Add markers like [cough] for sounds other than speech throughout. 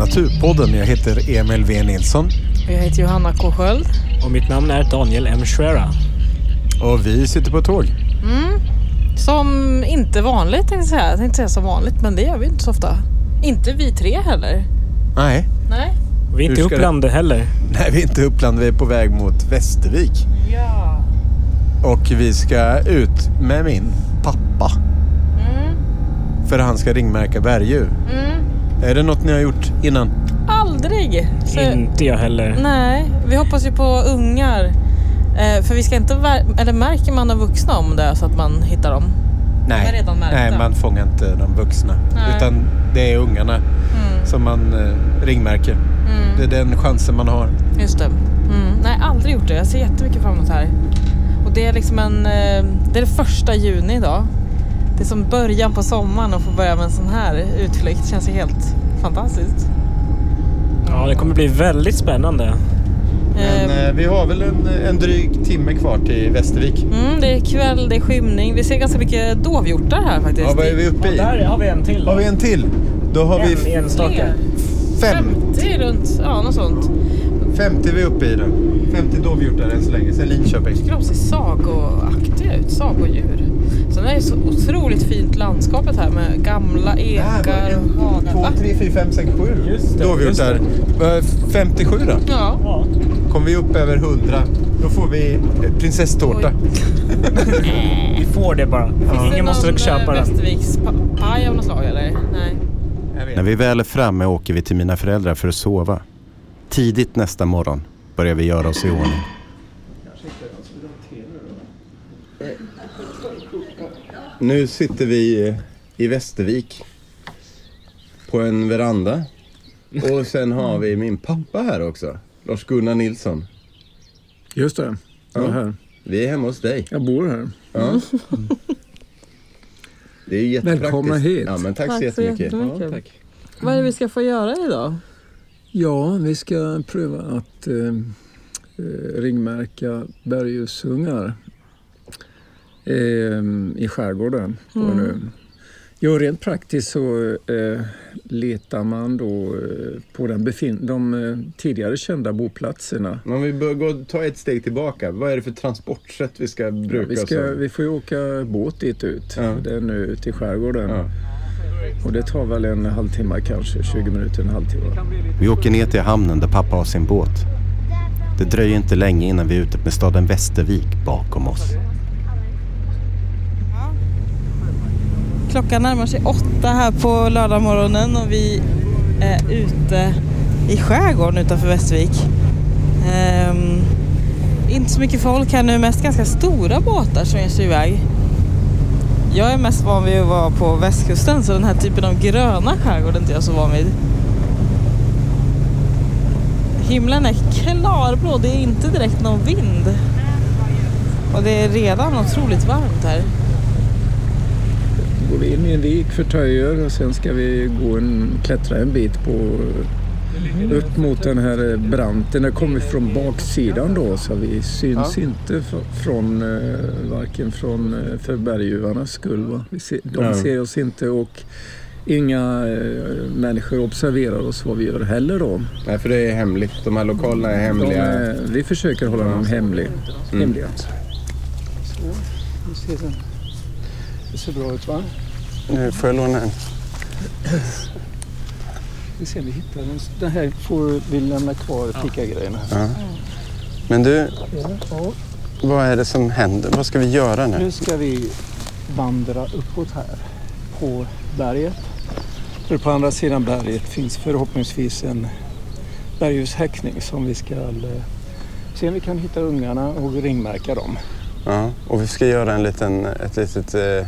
Naturpodden. Jag heter Emil V Nilsson Och jag heter Johanna K Sköld. Och mitt namn är Daniel M. Schwera. och vi sitter på ett tåg. Mm. Som inte vanligt tänkte jag säga. Jag tänkte säga som vanligt men det gör vi inte så ofta. Inte vi tre heller. Nej, Nej. Vi är inte ska Uppland heller. nej vi är inte i Uppland. Vi är på väg mot Västervik. Ja. Och vi ska ut med min pappa. Mm. För han ska ringmärka berguv. Mm. Är det något ni har gjort innan? Aldrig. Så, Inte jag heller. nej, vi hoppas ju på ungar. Eh, för vi ska inte, eller märker man de vuxna om det så att man hittar dem? De är redan märkta. nej, man fångar inte de vuxna. Nej. Utan det är ungarna Mm. som man eh, ringmärker. Mm. Det är den chansen man har. Just det. Mm. Nej, aldrig gjort det. Jag ser jättemycket fram emot det här. Och det är liksom en... eh, Det är det första juni idag. Det är som början på sommaren att få börja med en sån här utflykt. känns ju helt fantastiskt. Ja, det kommer bli väldigt spännande. Men Eh, vi har väl en, en dryg timme kvar till Västervik. Mm, det är kväll, det är skymning. Vi ser ganska mycket dovhjortar här faktiskt. Ja, vad är vi uppe i? har vi en till. Har vi en till? Då har vi En enstaka. Fler. fem. 50 runt, ja något sånt. 50 är vi uppe i då. 50 dovhjortar än så länge. Sen Linköping. tycker de ser sagoaktiga ut, sagodjur. Sen är det så otroligt fint landskapet här med gamla ekar och hagar. 2, Va? 3, 4, 5, 6, 7 Just det, dovhjortar. Eh, 57 då? Ja. Ja. Kommer vi upp över 100 då får vi eh, prinsesstårta. [laughs] Vi får det bara. Ingen måste köpa den. Västerviks pa- paj av något slag eller? Nej. När vi väl är framme åker vi till mina föräldrar för att sova. Tidigt nästa morgon börjar vi göra oss i ordning. Nu sitter vi eh, i Västervik på en veranda. Och sen har vi min pappa här också. Lars-Gunnar Nilsson. Just det. Jag är Ja. här. Vi är hemma hos dig. Jag bor här. Ja. Det är jättepraktiskt. Välkomna hit. Ja, men tack, så Tack så jättemycket. jättemycket. Ja, tack. Vad är det vi ska få göra idag? Ja, vi ska pröva att eh, eh, ringmärka bergusungar eh, i skärgården. på en ö. Ja, rent praktiskt så eh, letar man då eh, på den befin- de eh, tidigare kända boplatserna. Men om vi bör gå, ta ett steg tillbaka. Vad är det för transportsätt vi ska bruka Vi, oss ska, vi får ju åka båt dit ut. Ja. Det är nu ute i skärgården. Ja. Och det tar väl en halvtimme kanske, 20 minuter, en halvtimme. Vi åker ner till hamnen där pappa har sin båt. Det dröjer inte länge innan vi är ute med staden Västervik bakom oss. Klockan närmar sig åtta här på lördagmorgonen och vi är ute i skärgården utanför Västervik. Ehm, inte så mycket folk här nu, mest ganska stora båtar som ger sig iväg. Jag är mest van vid att vara på västkusten så den här typen av gröna skärgård är inte jag så van vid. Himlen är klarblå, det är inte direkt någon vind. Och det är redan otroligt varmt här. går vi in i en vik för töjer och sen ska vi gå en, klättra en bit på upp mot den här branten. Den kommer från baksidan då så vi syns inte f- från eh, varken från eh, för berguvarnas skull. Va? Vi ser, de Ja. ser oss inte och inga eh, människor observerar oss vad vi gör heller då. Nej, för det är hemligt. De här lokalerna är hemliga. är- vi försöker hålla dem hemlig, Mm. hemliga. Så, vi ser den. Det ser bra ut va? Nu får jag låna en. Vi ser om vi hittar den. Den här får vi lämna kvar ticka-grejerna. Ja. Men du, Ja, vad är det som händer? Vad ska vi göra nu? nu ska vi vandra uppåt här på berget. För på andra sidan berget finns förhoppningsvis en bergushäckning som vi ska eh, se om vi kan hitta ungarna och ringmärka dem. Ja, och vi ska göra en liten, ett litet eh,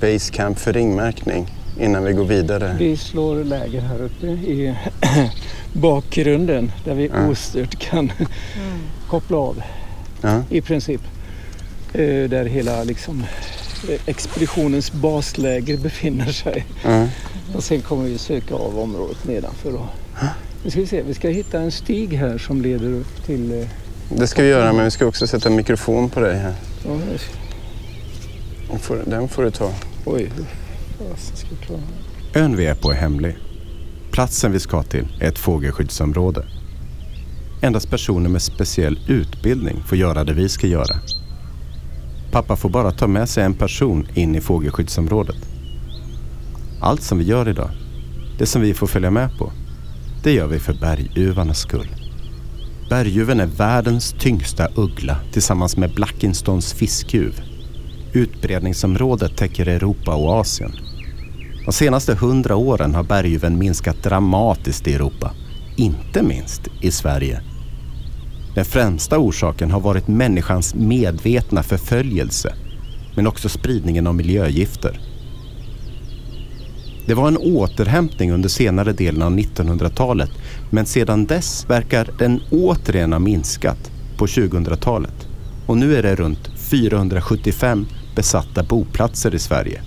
basecamp för ringmärkning innan vi går vidare. Vi slår läger här uppe i [clears throat] bakgrunden där vi Ja. ostört kan [laughs] koppla av Ja. i princip. Eh, Där hela liksom, eh, expeditionens basläger befinner sig. Ja. Och sen kommer vi söka av området nedanför. Då. Nu ska vi se, vi ska hitta en stig här som leder upp till... eh, Det ska vi göra, men vi ska också sätta en mikrofon på dig här. Ja, Den får, den får du ta. oj, Ön vi är på är hemlig. Platsen vi ska till är ett fågelskyddsområde. Endast personer med speciell utbildning får göra det vi ska göra. Pappa får bara ta med sig en person in i fågelskyddsområdet. Allt som vi gör idag, det som vi får följa med på, det gör vi för berguvarnas skull. Berguven är världens tyngsta uggla tillsammans med Blackinstons fiskuv. Utbredningsområdet täcker Europa och Asien. De senaste hundra åren har berguven minskat dramatiskt i Europa, inte minst i Sverige. Den främsta orsaken har varit människans medvetna förföljelse, men också spridningen av miljögifter. Det var en återhämtning under senare delen av 1900-talet men sedan dess verkar den återigen ha minskat på 2000-talet. Och nu är det runt 475 besatta boplatser i Sverige.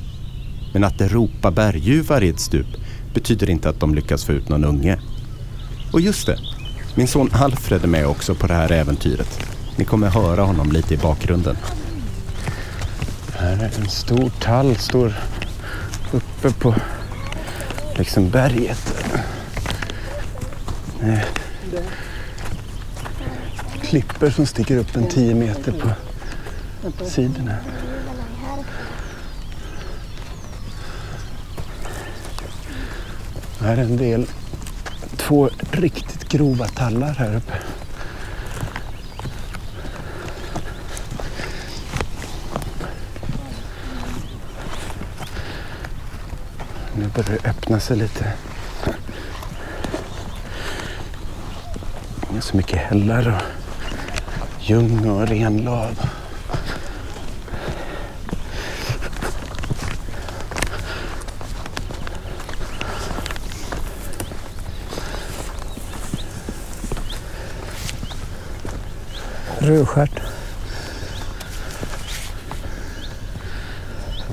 Men att det ropar berguvar i ett stup betyder inte att de lyckas få ut någon unge. Och just det, min son Alfred är med också på det här äventyret. Ni kommer höra honom lite i bakgrunden. Här är en stor tall, står uppe på liksom berget. Eh, Klipper som sticker upp en tio meter på sidorna. Här är en del, två riktigt grova tallar här uppe. Nu börjar det öppna sig lite. Det är så mycket hällar och ljung och renlav. Rödstjärt.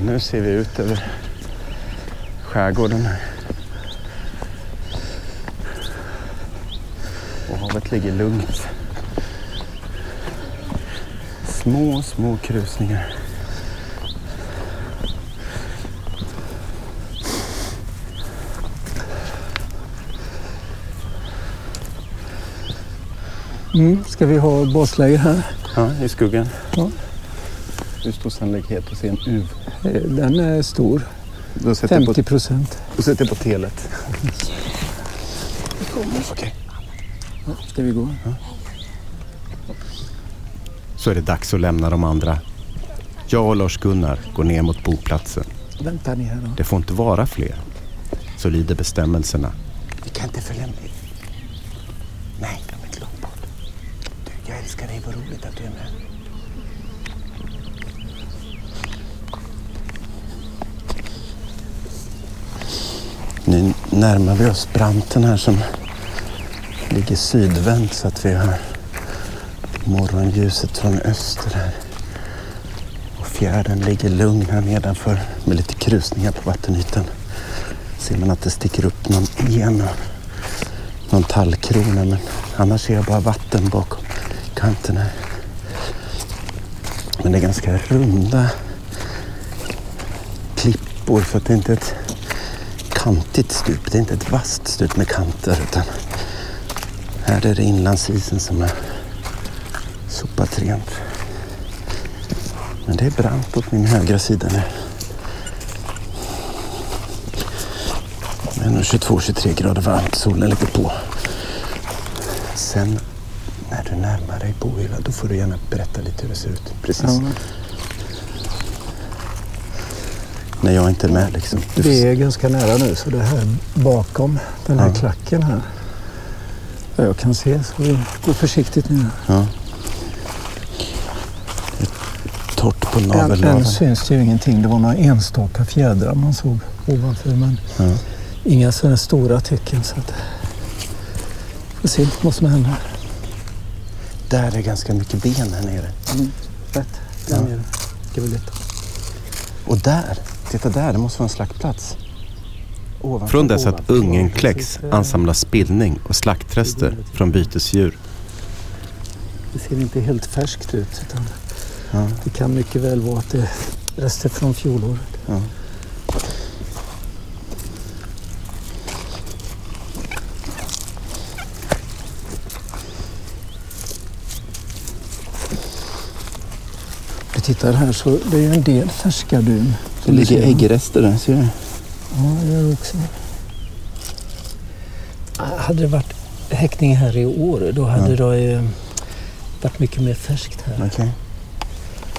Nu ser vi ut över skärgården. Och havet ligger lugnt. Små, små krusningar. Mm. Ska vi ha basläger här? Ja, i skuggan. Ja. Hur stor sannolikhet att se en uv? Den är stor. Då sätter jag 50 på, procent. då sätter jag på telet. Okej. Ska vi gå? Så är det dags att lämna de andra. Jag och Lars-Gunnar går ner mot boplatsen. Vänta ni här då. Det får inte vara fler. Så lyder bestämmelserna. Vi kan inte följa med. Nej, de är inte långt bort. Du, jag älskar dig. Vad roligt att du är med. Nu närmar vi oss branten här som ligger sydvänt så att vi har morgonljuset från öster här. Och fjärden ligger lugn här nedanför med lite krusningar på vattenytan. Ser man att det sticker upp någon en och någon tallkrona men annars ser jag bara vatten bakom kanterna. Men det är ganska runda klippor för det är inte ett kantigt stup. Det är inte ett vasst stup med kanter utan här är det inlandsisen som är sopat rent. Men det är brant åt min högra sida nu. Det är nog 22-23 grader varmt. Solen ligger på. Sen närmar dig Boila då får du gärna berätta lite hur det ser ut. Precis. Ja. När jag inte är med liksom. Du Vi är ganska nära nu så det här bakom den här Ja. klacken här. Vad jag kan se så vi går försiktigt nu. Ja. Det är torrt på Än, navellaven. än syns det ju ingenting. Det var några enstaka fjädrar man såg ovanför men Ja. inga sådana stora tecken. Så att... Får se vad som händer. Där är ganska mycket ben här nere. Rätt. Ja. Där nere. Ska vi leta. Och där, titta där, det måste vara en slaktplats. Ovanför, Från dess att ungen kläcks ansamlas spillning och slaktrester från bytesdjur. Det ser inte helt färskt ut. Utan Ja. Det kan mycket väl vara att det är rester från fjolåret. Tittar här så det är ju en del färska dun. Det ligger äggrester där, ser du? Ja, det gör det också. Hade det varit häckning här i år då hade Ja. det eh, varit mycket mer färskt här. Okej.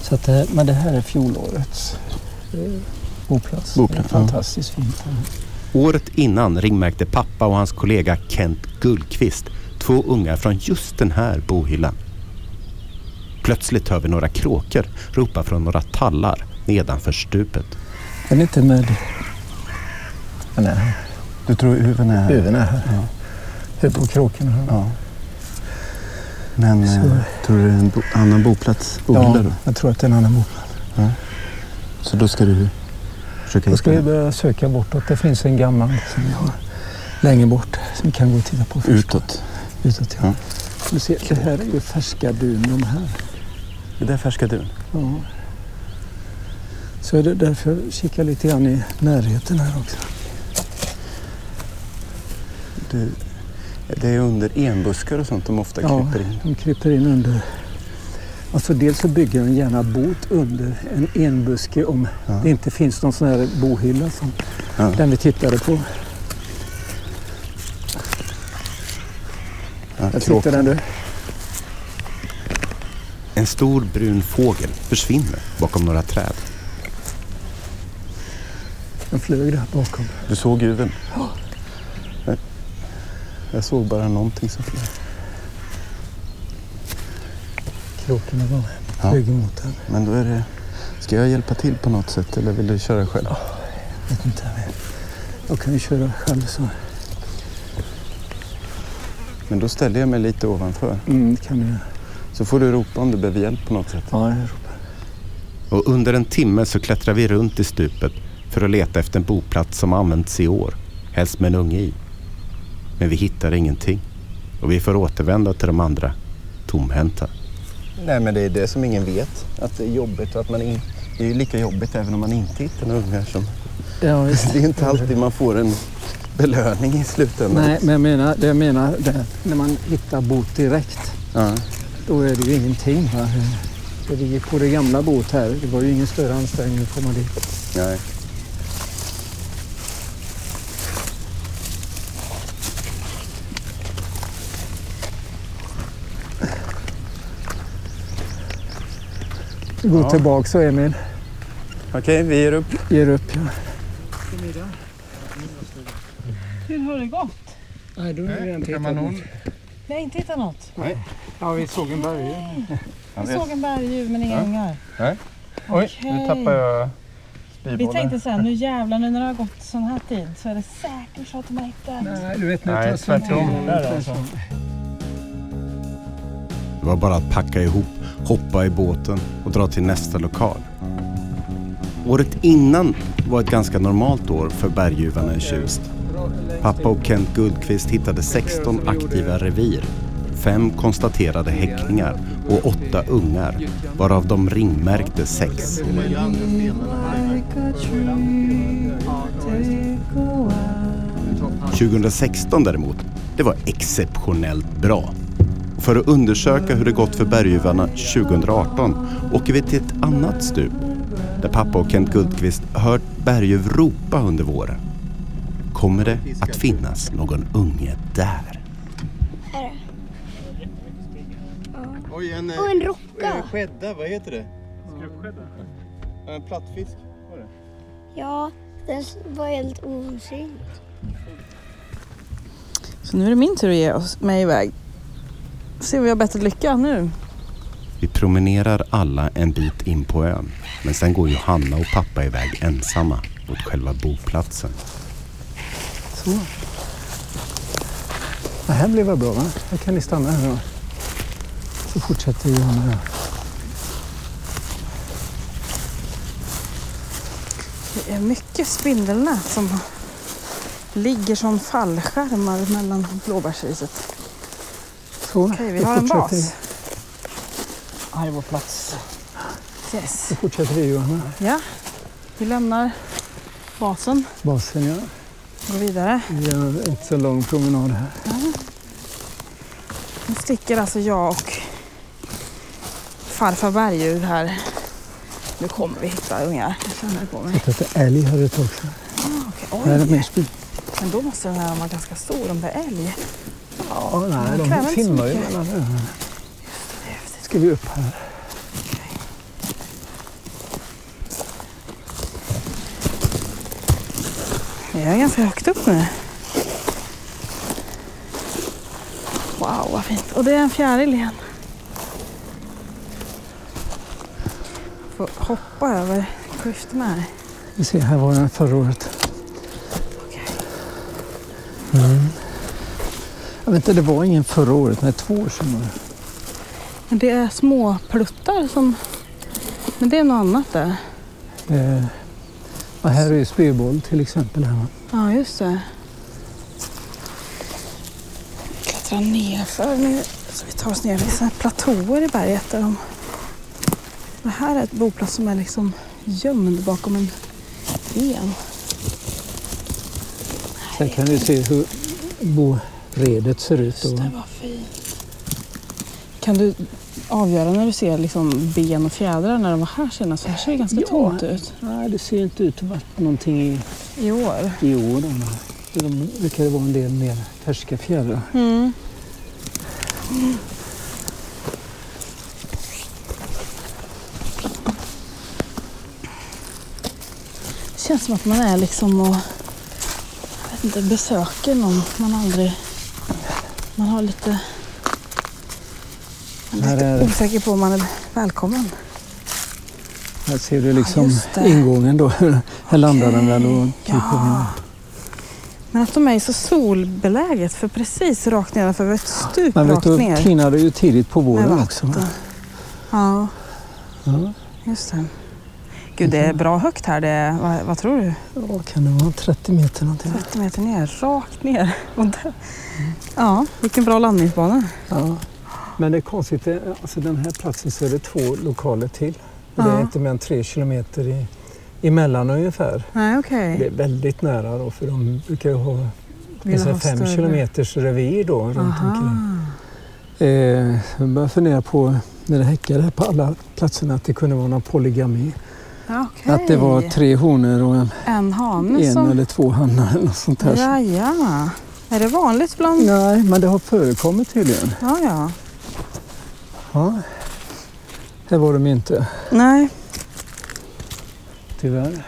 Så att, men det här är fjolårets eh, boplats. Boplats, Det är ja. fantastiskt fint. här. Året innan ringmärkte pappa och hans kollega Kent Gullqvist två ungar från just den här bohyllan. Plötsligt hör vi några kråkor ropa från några tallar nedanför stupet. Den är inte med. Den är här. Du tror huven är här? Huven är här. Ja. Hur på kråkorna. här. Ja. Men Så- eh, tror du det är en bo- annan boplats? Ja, då? jag tror att det är en annan boplats. Så då ska du försöka Då ska vi hitta börja söka bortåt. Det finns en gammal som vi har längre bort som vi kan gå och titta på. först. utåt. Utåt ja. Ja. Du ser, det här är ju färska dun de här. Det där är färska dun. Ja. Så är det därför jag kikar lite grann i närheten här också. Du, det är under enbuskar och sånt de ofta Ja. kryper in. De kryper in under. Alltså dels så bygger de gärna bot under en enbuske om Ja. det inte finns någon sån här bohylla som Ja. den vi tittade på. Ja, kråka. sitter den du. En stor brun fågel försvinner bakom några träd. Den flög där bakom. Du såg huven? Jag, jag såg bara någonting som flög. Kråkorna var Ja. flög emot den. Men då är det... Ska jag hjälpa till på något sätt eller vill du köra själv? Vet inte. Jag kan ju köra själv så. Men då ställer jag mig lite ovanför. Mm, det kan du göra. Så får du ropa om du behöver hjälp på något sätt. Ja, jag ropar. Och under en timme så klättrar vi runt i stupet för att leta efter en boplats som använts i år. Helst med en unge i. Men vi hittar ingenting. Och vi får återvända till de andra tomhänta. Nej men det är det som ingen vet. Att det är jobbigt och att man in... Det är ju lika jobbigt även om man inte hittar några ungar som... Ja, visst. Det är inte alltid man får en belöning i slutändan. Nej, men jag menar, det jag menar det, när man hittar bot direkt, Ja. Då är det ju ingenting. Va? Det ligger på det gamla bot här. Det var ju ingen större ansträngning att komma dit. Nej. Gå tillbaka så Emil. Okej, vi ger upp. Ger upp. Ja. Hur har det gått? Nej, då har vi inte någon? Vi har inte hittat något. Ja, vi såg en berg. Vi såg en berguv men inga Ja. ungar. Nej. Oj, nu Okej. tappar jag Vi spybollen. tänkte sen, nu jävlar nu när det har gått sån här tid så är det säkert så att de har hittat. Nej, du vet Nej, tvärtom. Där alltså. Det var bara att packa ihop, hoppa i båten och dra till nästa lokal. Året innan var ett ganska normalt år för berguvarna i Tjust. Pappa och Kent Guldqvist hittade 16 aktiva revir, fem konstaterade häckningar och åtta ungar, varav de ringmärkte sex. 2016 däremot, det var exceptionellt bra. För att undersöka hur det gått för berguvarna 2018 åker vi till ett annat stup där pappa och Kent Guldqvist hört berguv ropa under våren. Kommer det att finnas någon unge där? Oj, en, Och en rocka. skädda, vad heter det? En plattfisk. Ja, den var helt osynlig. Så nu är det min tur att ge oss mig iväg. Se om vi har bättre lycka nu. Vi promenerar alla en bit in på ön. Men sen går Johanna och pappa iväg ensamma mot själva boplatsen. Så. Det här blir väl bra va? Här kan ni stanna här då. Så fortsätter vi med Det är mycket spindelnät som ligger som fallskärmar mellan blåbärsriset. Så, Okej, vi har en bas. Här är vår plats. Yes. Då fortsätter vi Johanna. Ja, vi lämnar basen, Basen ja. går vidare. Vi gör inte så lång promenad här. Nu sticker alltså jag och farfar berguv här Nu kommer vi hitta ungar. Jag känner det på mig. Älg här ett tag sedan. Okej, Här är men då måste den här vara ganska stor om det är älg. Ja, nej, kräver inte de simmar ju mellan öarna. Ska vi upp här? Jag är ganska högt upp nu. Wow, vad fint. Och det är en fjäril igen. Får hoppa över klyftorna här. Vi ser, här var den förra året. Okej. Mm. Jag vet inte, det var ingen förra året, nej två år sedan var det. Men det är små pluttar som... Men det är något annat där. Och här är ju spöboll till exempel. Här. Ja, just det. Klättra nerför nu. Så vi tar oss ner. Det finns platåer i berget. Där de... Det här är ett boplats som är liksom gömd bakom en gren. Sen kan du se hur boredet ser ut. Just det, vad fint. Kan du avgöra när du ser liksom ben och fjädrar när de var här senast? För här ser det ganska Ja. tomt ut. nej, det ser inte ut att vara någonting i, I år. i år. De, brukar det vara en del mer färska fjädrar. Mm. Det känns som att man är liksom och jag vet inte, besöker någon man aldrig... Man har lite... Man är Här lite är- osäker på om man är välkommen. Här ser du liksom det. ingången då. [laughs] här landar den väl och kryper Ja. Men att de är så solbeläget för precis rakt nedanför, har ett stup Men vet rakt du, ner. tinar det ju tidigt på våren också. Ja, Ja. just det. Gud, det är bra högt här. Det vad, vad tror du? Ja, kan det vara 30 meter någonting? 30 meter ner, rakt ner. [laughs] Ja, vilken bra landningsbana. Ja. Men det är konstigt, alltså den här platsen så är det två lokaler till. Och Det är Ja. inte mer än tre kilometer i, emellan ungefär. Nej, okej. Det är väldigt nära då för de brukar ju ha det Vill är så här ha fem större. kilometers revir då runt omkring. Aha. Eh, jag börjar fundera på när det häckade här på alla platserna att det kunde vara någon polygami. Ja, okej. Att det var tre honor och en, En hane en som... eller två hannar eller något sånt där. Ja, ja. Är det vanligt bland... Nej, men det har förekommit tydligen. Ja, ja. Ja. Här var de inte, Nej. tyvärr.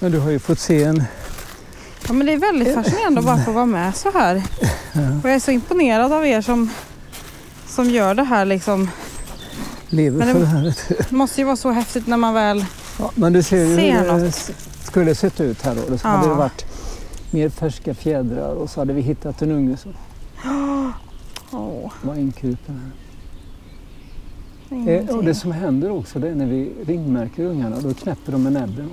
Men du har ju fått se en... Ja, men det är väldigt fascinerande att bara få vara med så här. Och jag är så imponerad av er som, som gör det här liksom. lever Men det- för det här. Det [laughs] måste ju vara så häftigt när man väl... Ja, men du ser ju Ser hur det skulle sett ut här då. Så Ja. hade det varit mer färska fjädrar och så hade vi hittat en unge som [gasps] Åh, var inkrupen. Eh, och ingenting. det som händer också det är när vi ringmärker ungarna, då knäpper de med näbben.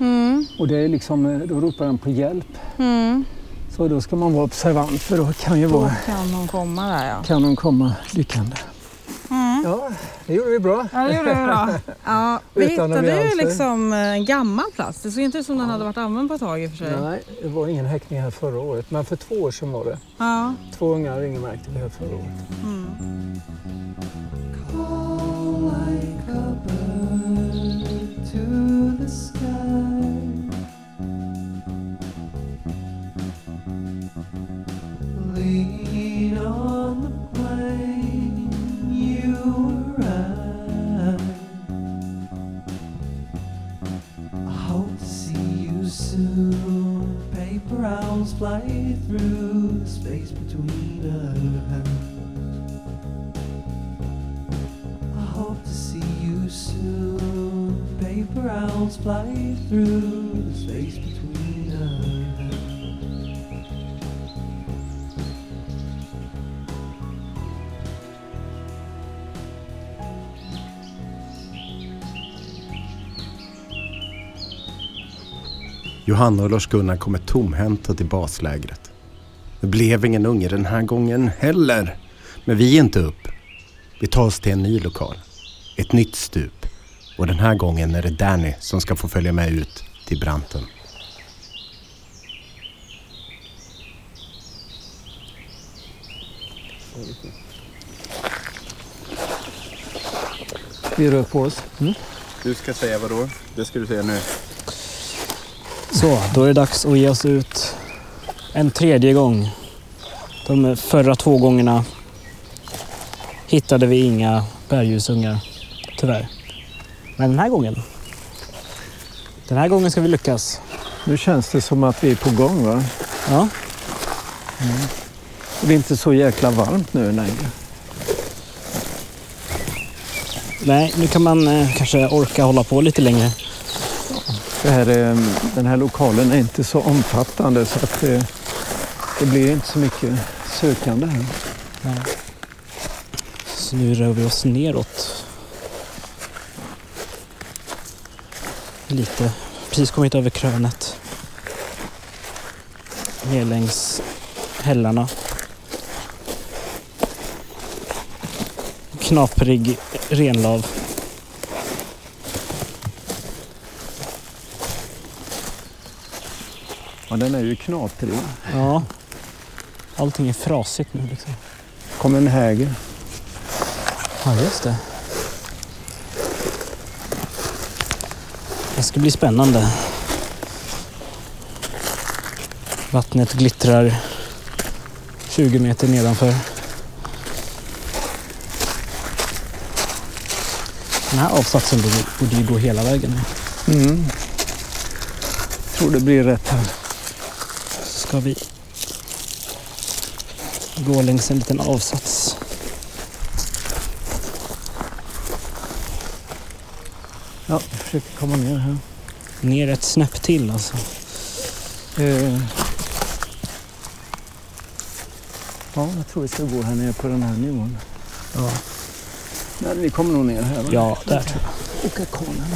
Mm, Och det är liksom, eh, då ropar de på hjälp. mm. Så då ska man vara observant för då kan ju Då vara, kan hon komma där ja. kan de komma lyckande. Mm. Ja, det gjorde vi bra. Ja, det gjorde vi bra. Ja, [laughs] vi hittade ju liksom eh, en gammal plats. Det såg inte ut som den hade varit använd på ett tag i och för sig. Nej, det var ingen häckning här förra året, men för två år sedan var det. Ja. Två ungar ringmärkte vi här förra året. Mm. Lean fly through the space between us. I hope to see you soon. Paper owls fly through the space Johanna och Lars-Gunnar kommer tomhänta till baslägret. Det blev ingen unge den här gången heller. Men vi är inte upp. Vi tar oss till en ny lokal. Ett nytt stup. Och den här gången är det Danny som ska få följa med ut till branten. Vi rör på oss. Du ska säga vad då? Det ska du säga nu. Så, då är det dags att ge oss ut en tredje gång. De förra två gångerna hittade vi inga bergusungar, tyvärr. Men den här gången, den här gången ska vi lyckas. Nu känns det som att vi är på gång va? Ja, Det är inte så jäkla varmt nu längre. nej, nu kan man eh, kanske orka hålla på lite längre. Här eh, den här lokalen är inte så omfattande så att det, det blir inte så mycket sökande här. Så nu rör vi oss neråt. Lite. Precis kommit över krönet. Ner längs hällarna. Knaprig renlav. Ja, den är ju knatrig. Ja. Allting är frasigt nu liksom. kommer en häger. Ja, just det. Det ska bli spännande. Vattnet glittrar 20 meter nedanför. Den här avsatsen borde, ju gå hela vägen. Mm. Tror det blir rätt här. Ska vi gå längs en liten avsats. Ja, jag försöker komma ner här. Ner ett snäpp till alltså. Eh. Ja, jag tror vi ska gå här nere på den här nivån. Ja, Men vi kommer nog ner här va? ja där tror jag. Åka konen.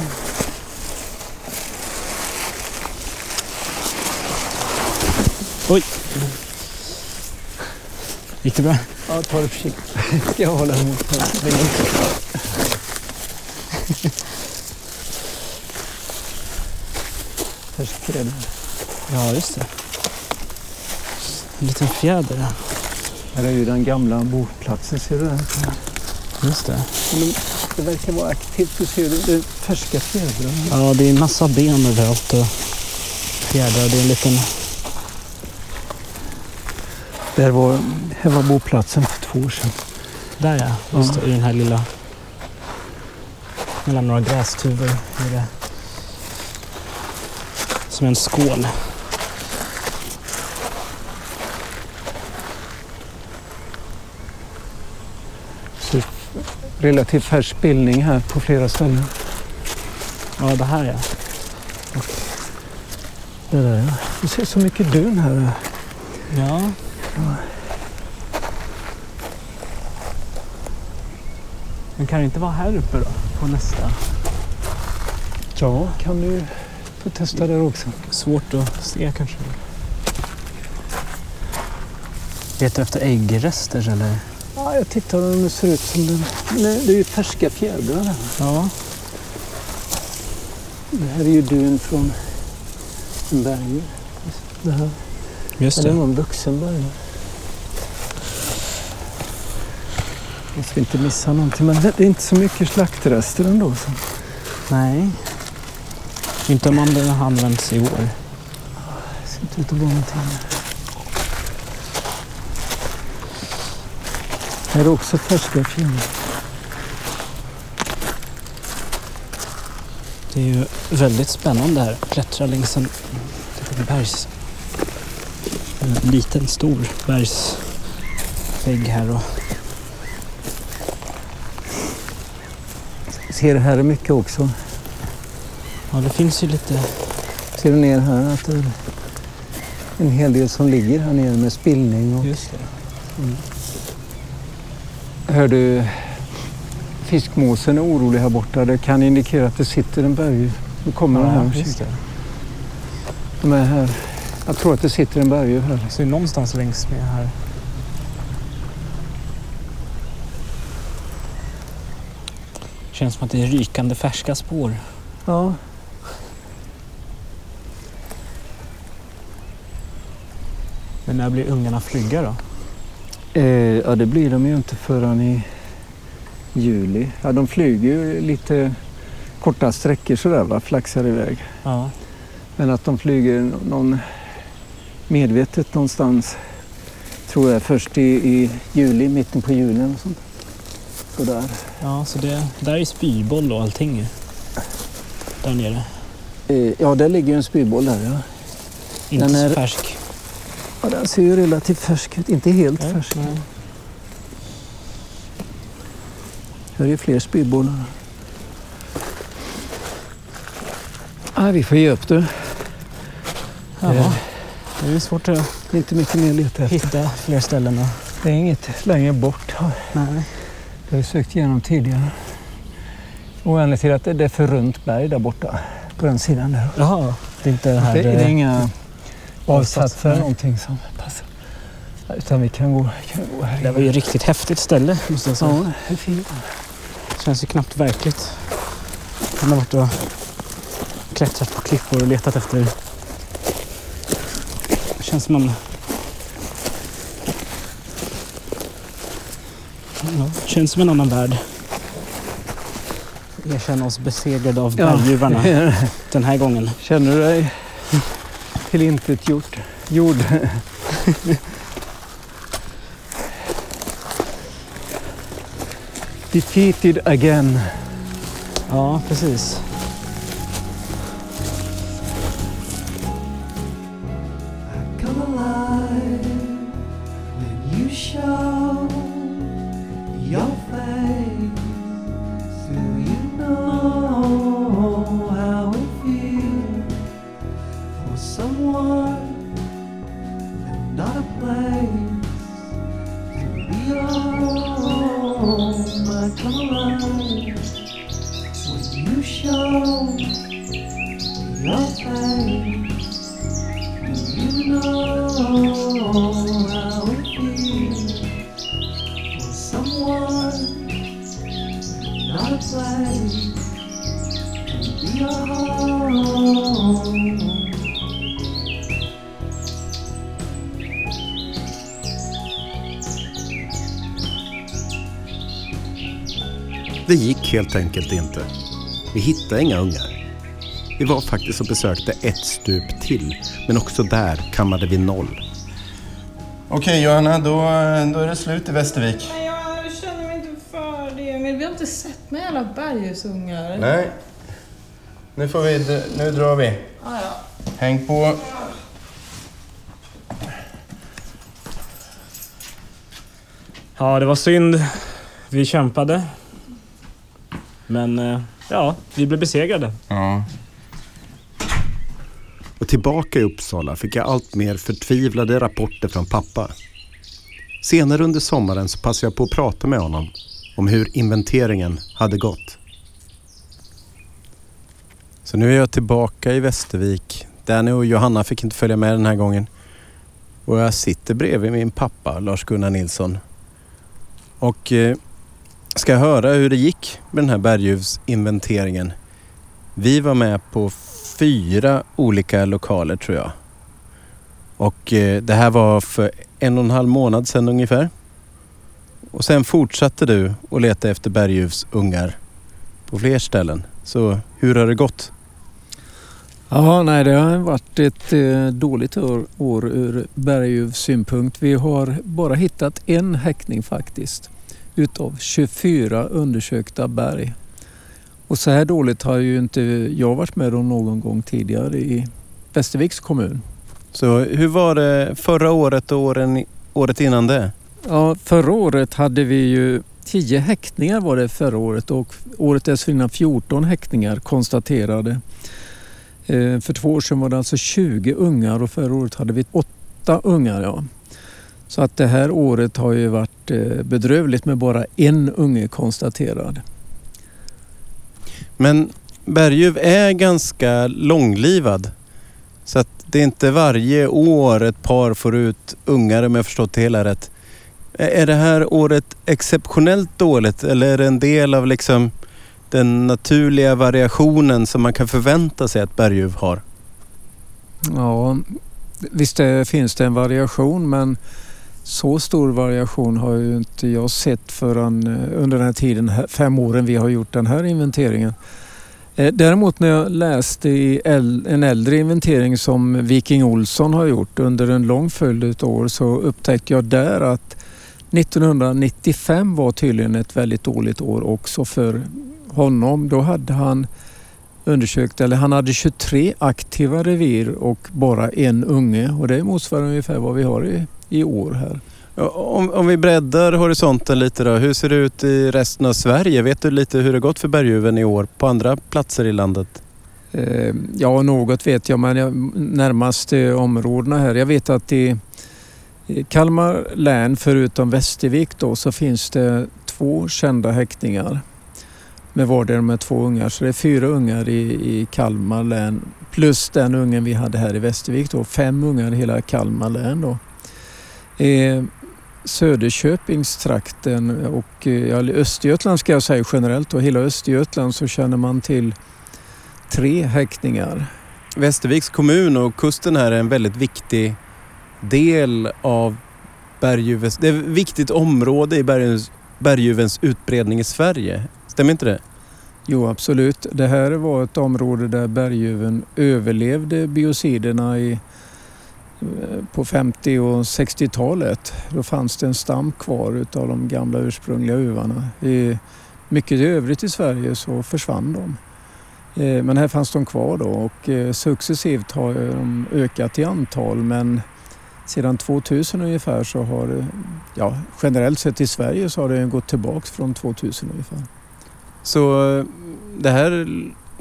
Oj! Gick det bra? Ja, ta det försiktigt. Ska jag hålla emot här? Färskfjäder. Ja, just det. En liten fjäder. där. Här är ju den gamla boplatsen, ser du den? Just det. Men det verkar vara aktivt, du ser det är färska fjädrar. Ja, det är en massa ben överallt och fjädrar. Det är en liten... Där var, här var boplatsen för två år sedan. Där ja, just det. I den här lilla... Mellan några grästuvor är det som en skål. Så relativt färsk bildning här på flera ställen. Ja, det här ja. Det där ja. Du ser så mycket dun här. Ja. Men kan det inte vara här uppe då? På nästa? Ja, kan du få testa där också. Svårt att se kanske. Letar du efter äggrester eller? Ja, jag tittar om det ser ut som den. Nej, det är ju färska fjädrar här. Ja. Det här är ju dun från en berg. Det här. Just Eller det. någon vuxen berg. Jag ska inte missa någonting, men det är inte så mycket slaktrester ändå. Så. Nej. Inte om man den har använts i år. Det ser inte ut att vara någonting. Här är också färska fjädrar. Det är ju väldigt spännande här. Klättra längs en liten bergs... En liten stor bergsvägg här och Ser här är mycket också. ja, det finns ju lite... Ser du ner här att det är en hel del som ligger här nere med spillning. Och... Just det. Hör du, fiskmåsen är orolig här borta. Det kan indikera att det sitter en berg. Nu kommer den här just det. De är här. Jag tror att det sitter en berg här. Så det är någonstans längs med här. Känns som att det är rykande färska spår. Ja, Men när blir ungarna flygga då? eh, ja, det blir de ju inte förrän i juli. Ja, de flyger ju lite korta sträckor sådär va, flaxar iväg. Ja. Men att de flyger någon medvetet någonstans tror jag först i, i juli, mitten på juli eller sånt. Sådär. Ja, så det där är spyboll och allting. Där nere. Eh, Ja, där ligger en spyboll där ja. Inte Den är- så färsk. ja. Den ser ju relativt färsk ut, inte helt Nej, färsk. nej. Här är fler spybollar. Ah, vi får ge upp det. Ja. Det är svårt att Det är inte mycket mer att leta efter. hitta fler ställen. Det är inget längre bort. Nej. Det har sökt igenom tidigare. Och anledningen till att det är för runt berg där borta. På den sidan där. Jaha, det är inte det här... Det, det är inga avsatser eller någonting som passar. Utan vi kan gå, kan gå här Det var ju ett riktigt häftigt ställe måste jag säga. Ja, det är fint. Det känns ju knappt verkligt. Han har varit och klättrat på klippor och letat efter... Det känns som man... Ja, det känns som en annan värld. Erkänna oss besegrade av Ja. berguvarna [laughs] den här gången. Känner du dig tillintetgjort? Jord. [laughs] Defeated again. Ja, precis. When you show your face. You know helt enkelt inte. Vi hittade inga ungar. Vi var faktiskt och besökte ett stup till, men också där kammade vi noll. Okej Johanna, då, då är det slut i Västervik. Nej, jag känner mig inte för det. Men vi har inte sett några jävla bergusungar. Nej. Nu får vi, nu drar vi. Ah, ja. Häng på. Ja, det var synd. Vi kämpade. Men eh, ja, vi blev besegrade. Ja. Och tillbaka i Uppsala fick jag allt mer förtvivlade rapporter från pappa. Senare under sommaren så passade jag på att prata med honom om hur inventeringen hade gått. Så nu är jag tillbaka i Västervik. Danny och Johanna fick inte följa med den här gången. Och jag sitter bredvid min pappa Lars-Gunnar Nilsson. Och eh, ska höra hur det gick med den här berguvsinventeringen. Vi var med på fyra olika lokaler tror jag. Och eh, det här var för en och en halv månad sedan ungefär. Och sen fortsatte du att leta efter berguvsungar på fler ställen. Så hur har det gått? Ja, nej, det har varit ett eh, dåligt år, år ur berguvssynpunkt. Vi har bara hittat en häckning faktiskt utav 24 undersökta berg. Och så här dåligt har ju inte jag varit med om någon gång tidigare i Västerviks kommun. Så hur var det förra året och åren, året innan det? Ja, förra året hade vi ju 10 häktningar var det förra året och året dessförinnan 14 häktningar konstaterade. Eh, För två år sedan var det alltså 20 ungar och förra året hade vi 8 ungar. Ja. Så att det här året har ju varit eh, bedrövligt med bara en unge konstaterad. Men berguv är ganska långlivad. Så att det är inte varje år ett par får ut ungar om jag förstått det hela rätt. Är det här året exceptionellt dåligt eller är det en del av liksom den naturliga variationen som man kan förvänta sig att berguv har? Ja, visst det finns det en variation men så stor variation har ju inte jag sett förrän eh, under den här tiden, fem åren vi har gjort den här inventeringen. Eh, däremot när jag läste i en äldre inventering som Viking Olsson har gjort under en lång följd av år så upptäckte jag där att 1995 var tydligen ett väldigt dåligt år också för honom. Då hade han undersökt, eller han hade 23 aktiva revir och bara en unge och det motsvarar ungefär vad vi har i, i år här. Om, om vi breddar horisonten lite då. Hur ser det ut i resten av Sverige? Vet du lite hur det gått för berguven i år på andra platser i landet? Eh, Ja, något vet jag, men jag, närmast eh, områdena här. Jag vet att i i Kalmar län, förutom Västervik då, så finns det två kända häktningar med vardera med två ungar. Så det är fyra ungar i, i Kalmar län plus den ungen vi hade här i Västervik. Då. Fem ungar i hela Kalmar län. Då. Eh, Söderköpingstrakten och eh, ja, Östergötland ska jag säga generellt. Och hela Östergötland så känner man till tre häktningar. Västerviks kommun och kusten här är en väldigt viktig del av berguvens... Det är ett viktigt område i berguvens, berguvens utbredning i Sverige. Stämmer inte det? Jo, absolut. Det här var ett område där berguven överlevde biociderna i, på 50 och 60-talet. Då fanns det en stam kvar utav de gamla ursprungliga uvarna. I mycket i övrigt i Sverige så försvann de. Eh, men här fanns de kvar då och eh, successivt har eh, de ökat i antal men sedan 2000 ungefär så har det, ja generellt sett i Sverige så har det gått tillbaks från 2000 ungefär. Så det här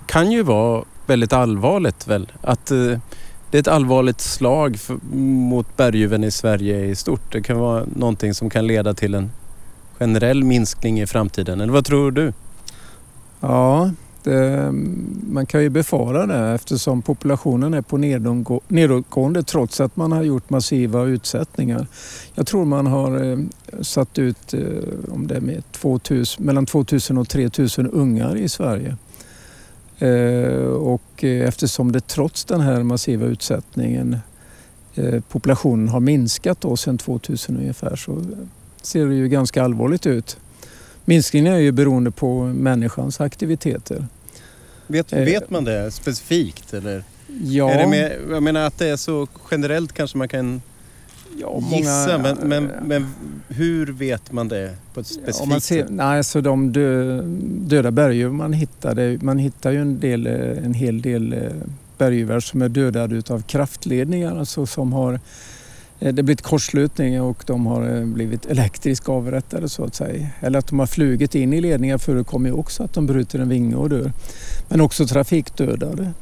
kan ju vara väldigt allvarligt väl? Att eh, det är ett allvarligt slag för, mot berguven i Sverige i stort. Det kan vara någonting som kan leda till en generell minskning i framtiden. Eller vad tror du? Ja, det, man kan ju befara det eftersom populationen är på nedåtgå- nedåtgående trots att man har gjort massiva utsättningar. Jag tror man har eh, satt ut eh, om det är med 2000, mellan 2000 och 3000 ungar i Sverige. Eh, och eftersom det trots den här massiva utsättningen eh, populationen har minskat då sedan 2000 ungefär så ser det ju ganska allvarligt ut. Minskningen är ju beroende på människans aktiviteter. Vet, Eh, vet man det specifikt? Eller? Ja, Är det mer, jag menar att det är så generellt kanske man kan ja, gissa. men, men, men hur vet man det på ett specifikt Om man ser, nej, de dö, döda berguv man hittade, man hittar ju en, del, eh, en hel del eh, berguvar som är dödade utav kraftledningar, alltså som har eh, det blivit kortslutning och de har blivit elektriskt avrättade så att säga. Eller att de har flugit in i ledningar förekommer ju också att de bryter en vinge och dör. Men också trafikdödade.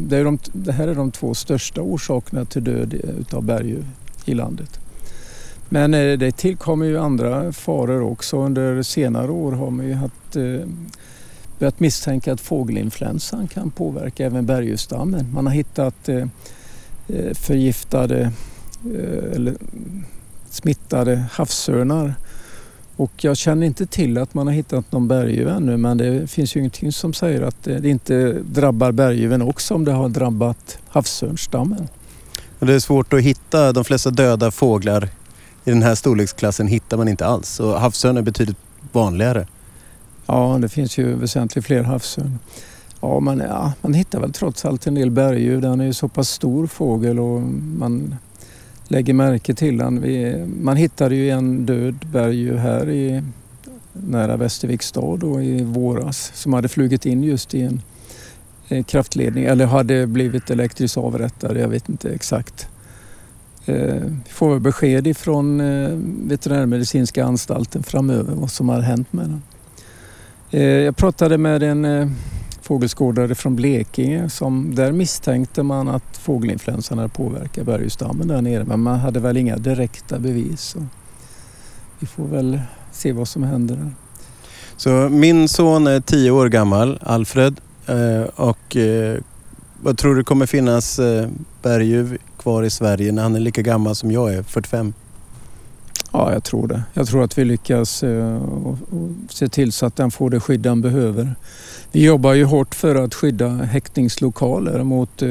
Det, är de, det här är de två största orsakerna till död utav berguv i landet. Men eh, det tillkommer ju andra faror också. Under senare år har man ju haft, eh, börjat misstänka att fågelinfluensan kan påverka även berguvstammen. Man har hittat eh, eh, förgiftade eh, eller smittade havsörnar. Och jag känner inte till att man har hittat någon berguv ännu men det finns ju ingenting som säger att eh, det inte drabbar berguven också om det har drabbat havsörnsstammen. Men det är svårt att hitta de flesta döda fåglar i den här storleksklassen hittar man inte alls. Och havsörn är betydligt vanligare. Ja, det finns ju väsentligt fler havsörn. Ja, man, ja, man hittar väl trots allt en del berguv. Den är ju så pass stor fågel och man lägger märke till den. Vi, man hittade ju en död berguv här i nära Västerviks stad då, i våras som hade flugit in just i en Eh, kraftledning eller hade blivit elektriskt avrättad. Jag vet inte exakt. Eh, vi får väl besked ifrån eh, veterinärmedicinska anstalten framöver vad som har hänt med den. Jag pratade med en fågelskådare från Blekinge som där misstänkte man att fågelinfluensan hade påverkat bergstammen där nere men man hade väl inga direkta bevis. Så vi får väl se vad som händer där. Så min son är tio år gammal, Alfred. Eh, och eh, vad tror du kommer finnas eh, berguv kvar i Sverige när han är lika gammal som jag är, 45? Ja, jag tror det. Jag tror att vi lyckas och, och se till så att den får det skydd den behöver. Vi jobbar ju hårt för att skydda häktningslokaler mot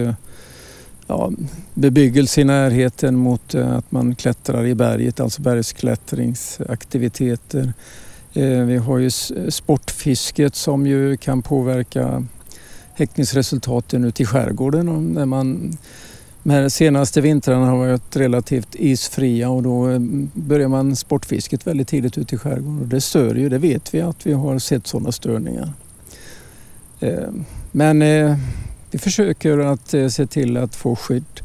ja, bebyggelse i närheten mot att man klättrar i berget, alltså bergsklättringsaktiviteter. Vi har ju sportfisket som ju kan påverka häckningsresultaten ute i skärgården. Och när man, de här senaste vintrarna har varit relativt isfria och då eh, börjar man sportfisket väldigt tidigt ute i skärgården och det stör ju, det vet vi att vi har sett sådana störningar. Eh, men eh, vi försöker att se till att få skydd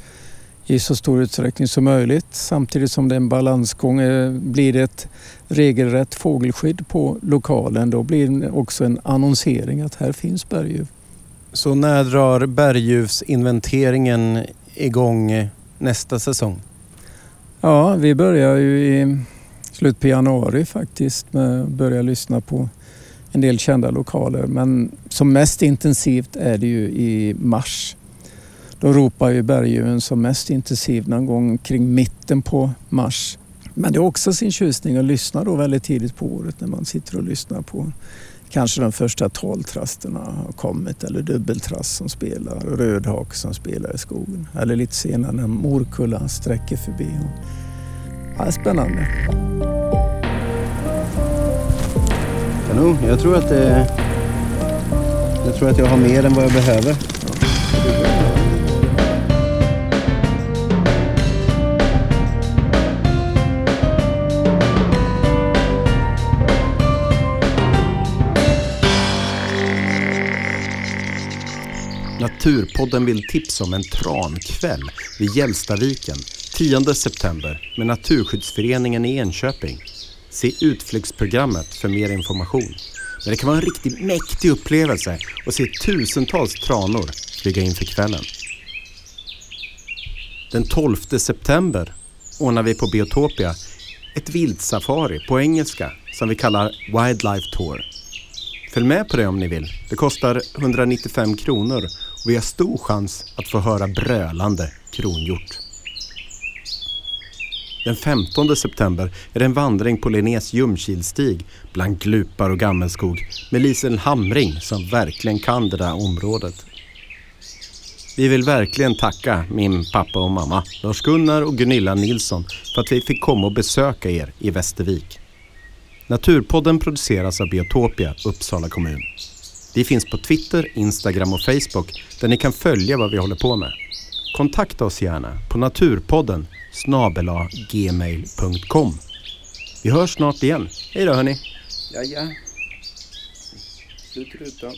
i så stor utsträckning som möjligt samtidigt som det är en balansgång. Blir det ett regelrätt fågelskydd på lokalen då blir det också en annonsering att här finns berguv. Så när drar berguvsinventeringen igång nästa säsong? Ja, vi börjar ju i slutet på januari faktiskt med att börja lyssna på en del kända lokaler. Men som mest intensivt är det ju i mars. Då ropar ju berguven som mest intensivt någon gång kring mitten på mars. Men det är också sin tjusning att lyssna då väldigt tidigt på året när man sitter och lyssnar på kanske de första taltrasterna har kommit eller dubbeltrass som spelar och rödhak som spelar i skogen. Eller lite senare när morkulla sträcker förbi. Ja, spännande. Kanon, jag tror att det... Jag tror att jag har mer än vad jag behöver. Naturpodden vill tipsa om en trankväll vid Gällstaviken 10 september med Naturskyddsföreningen i Enköping. Se utflyktsprogrammet för mer information. Men det kan vara en riktigt mäktig upplevelse att se tusentals tranor flyga in för kvällen. Den 12 september ordnar vi på Biotopia ett vildsafari på engelska som vi kallar Wildlife Tour. Följ med på det om ni vill. Det kostar 195 kronor och vi har stor chans att få höra brölande kronhjort. Den 15 september är det en vandring på Linnés Ljungkilstig bland glupar och gammelskog med Lisel Hamring som verkligen kan det där området. Vi vill verkligen tacka min pappa och mamma, Lars-Gunnar och Gunilla Nilsson för att vi fick komma och besöka er i Västervik. Naturpodden produceras av Biotopia, Uppsala kommun. Vi finns på Twitter, Instagram och Facebook där ni kan följa vad vi håller på med. Kontakta oss gärna på naturpodden snabela gmail.com. Vi hörs snart igen. Hej då hörni! Ja, ja. Slut rutan.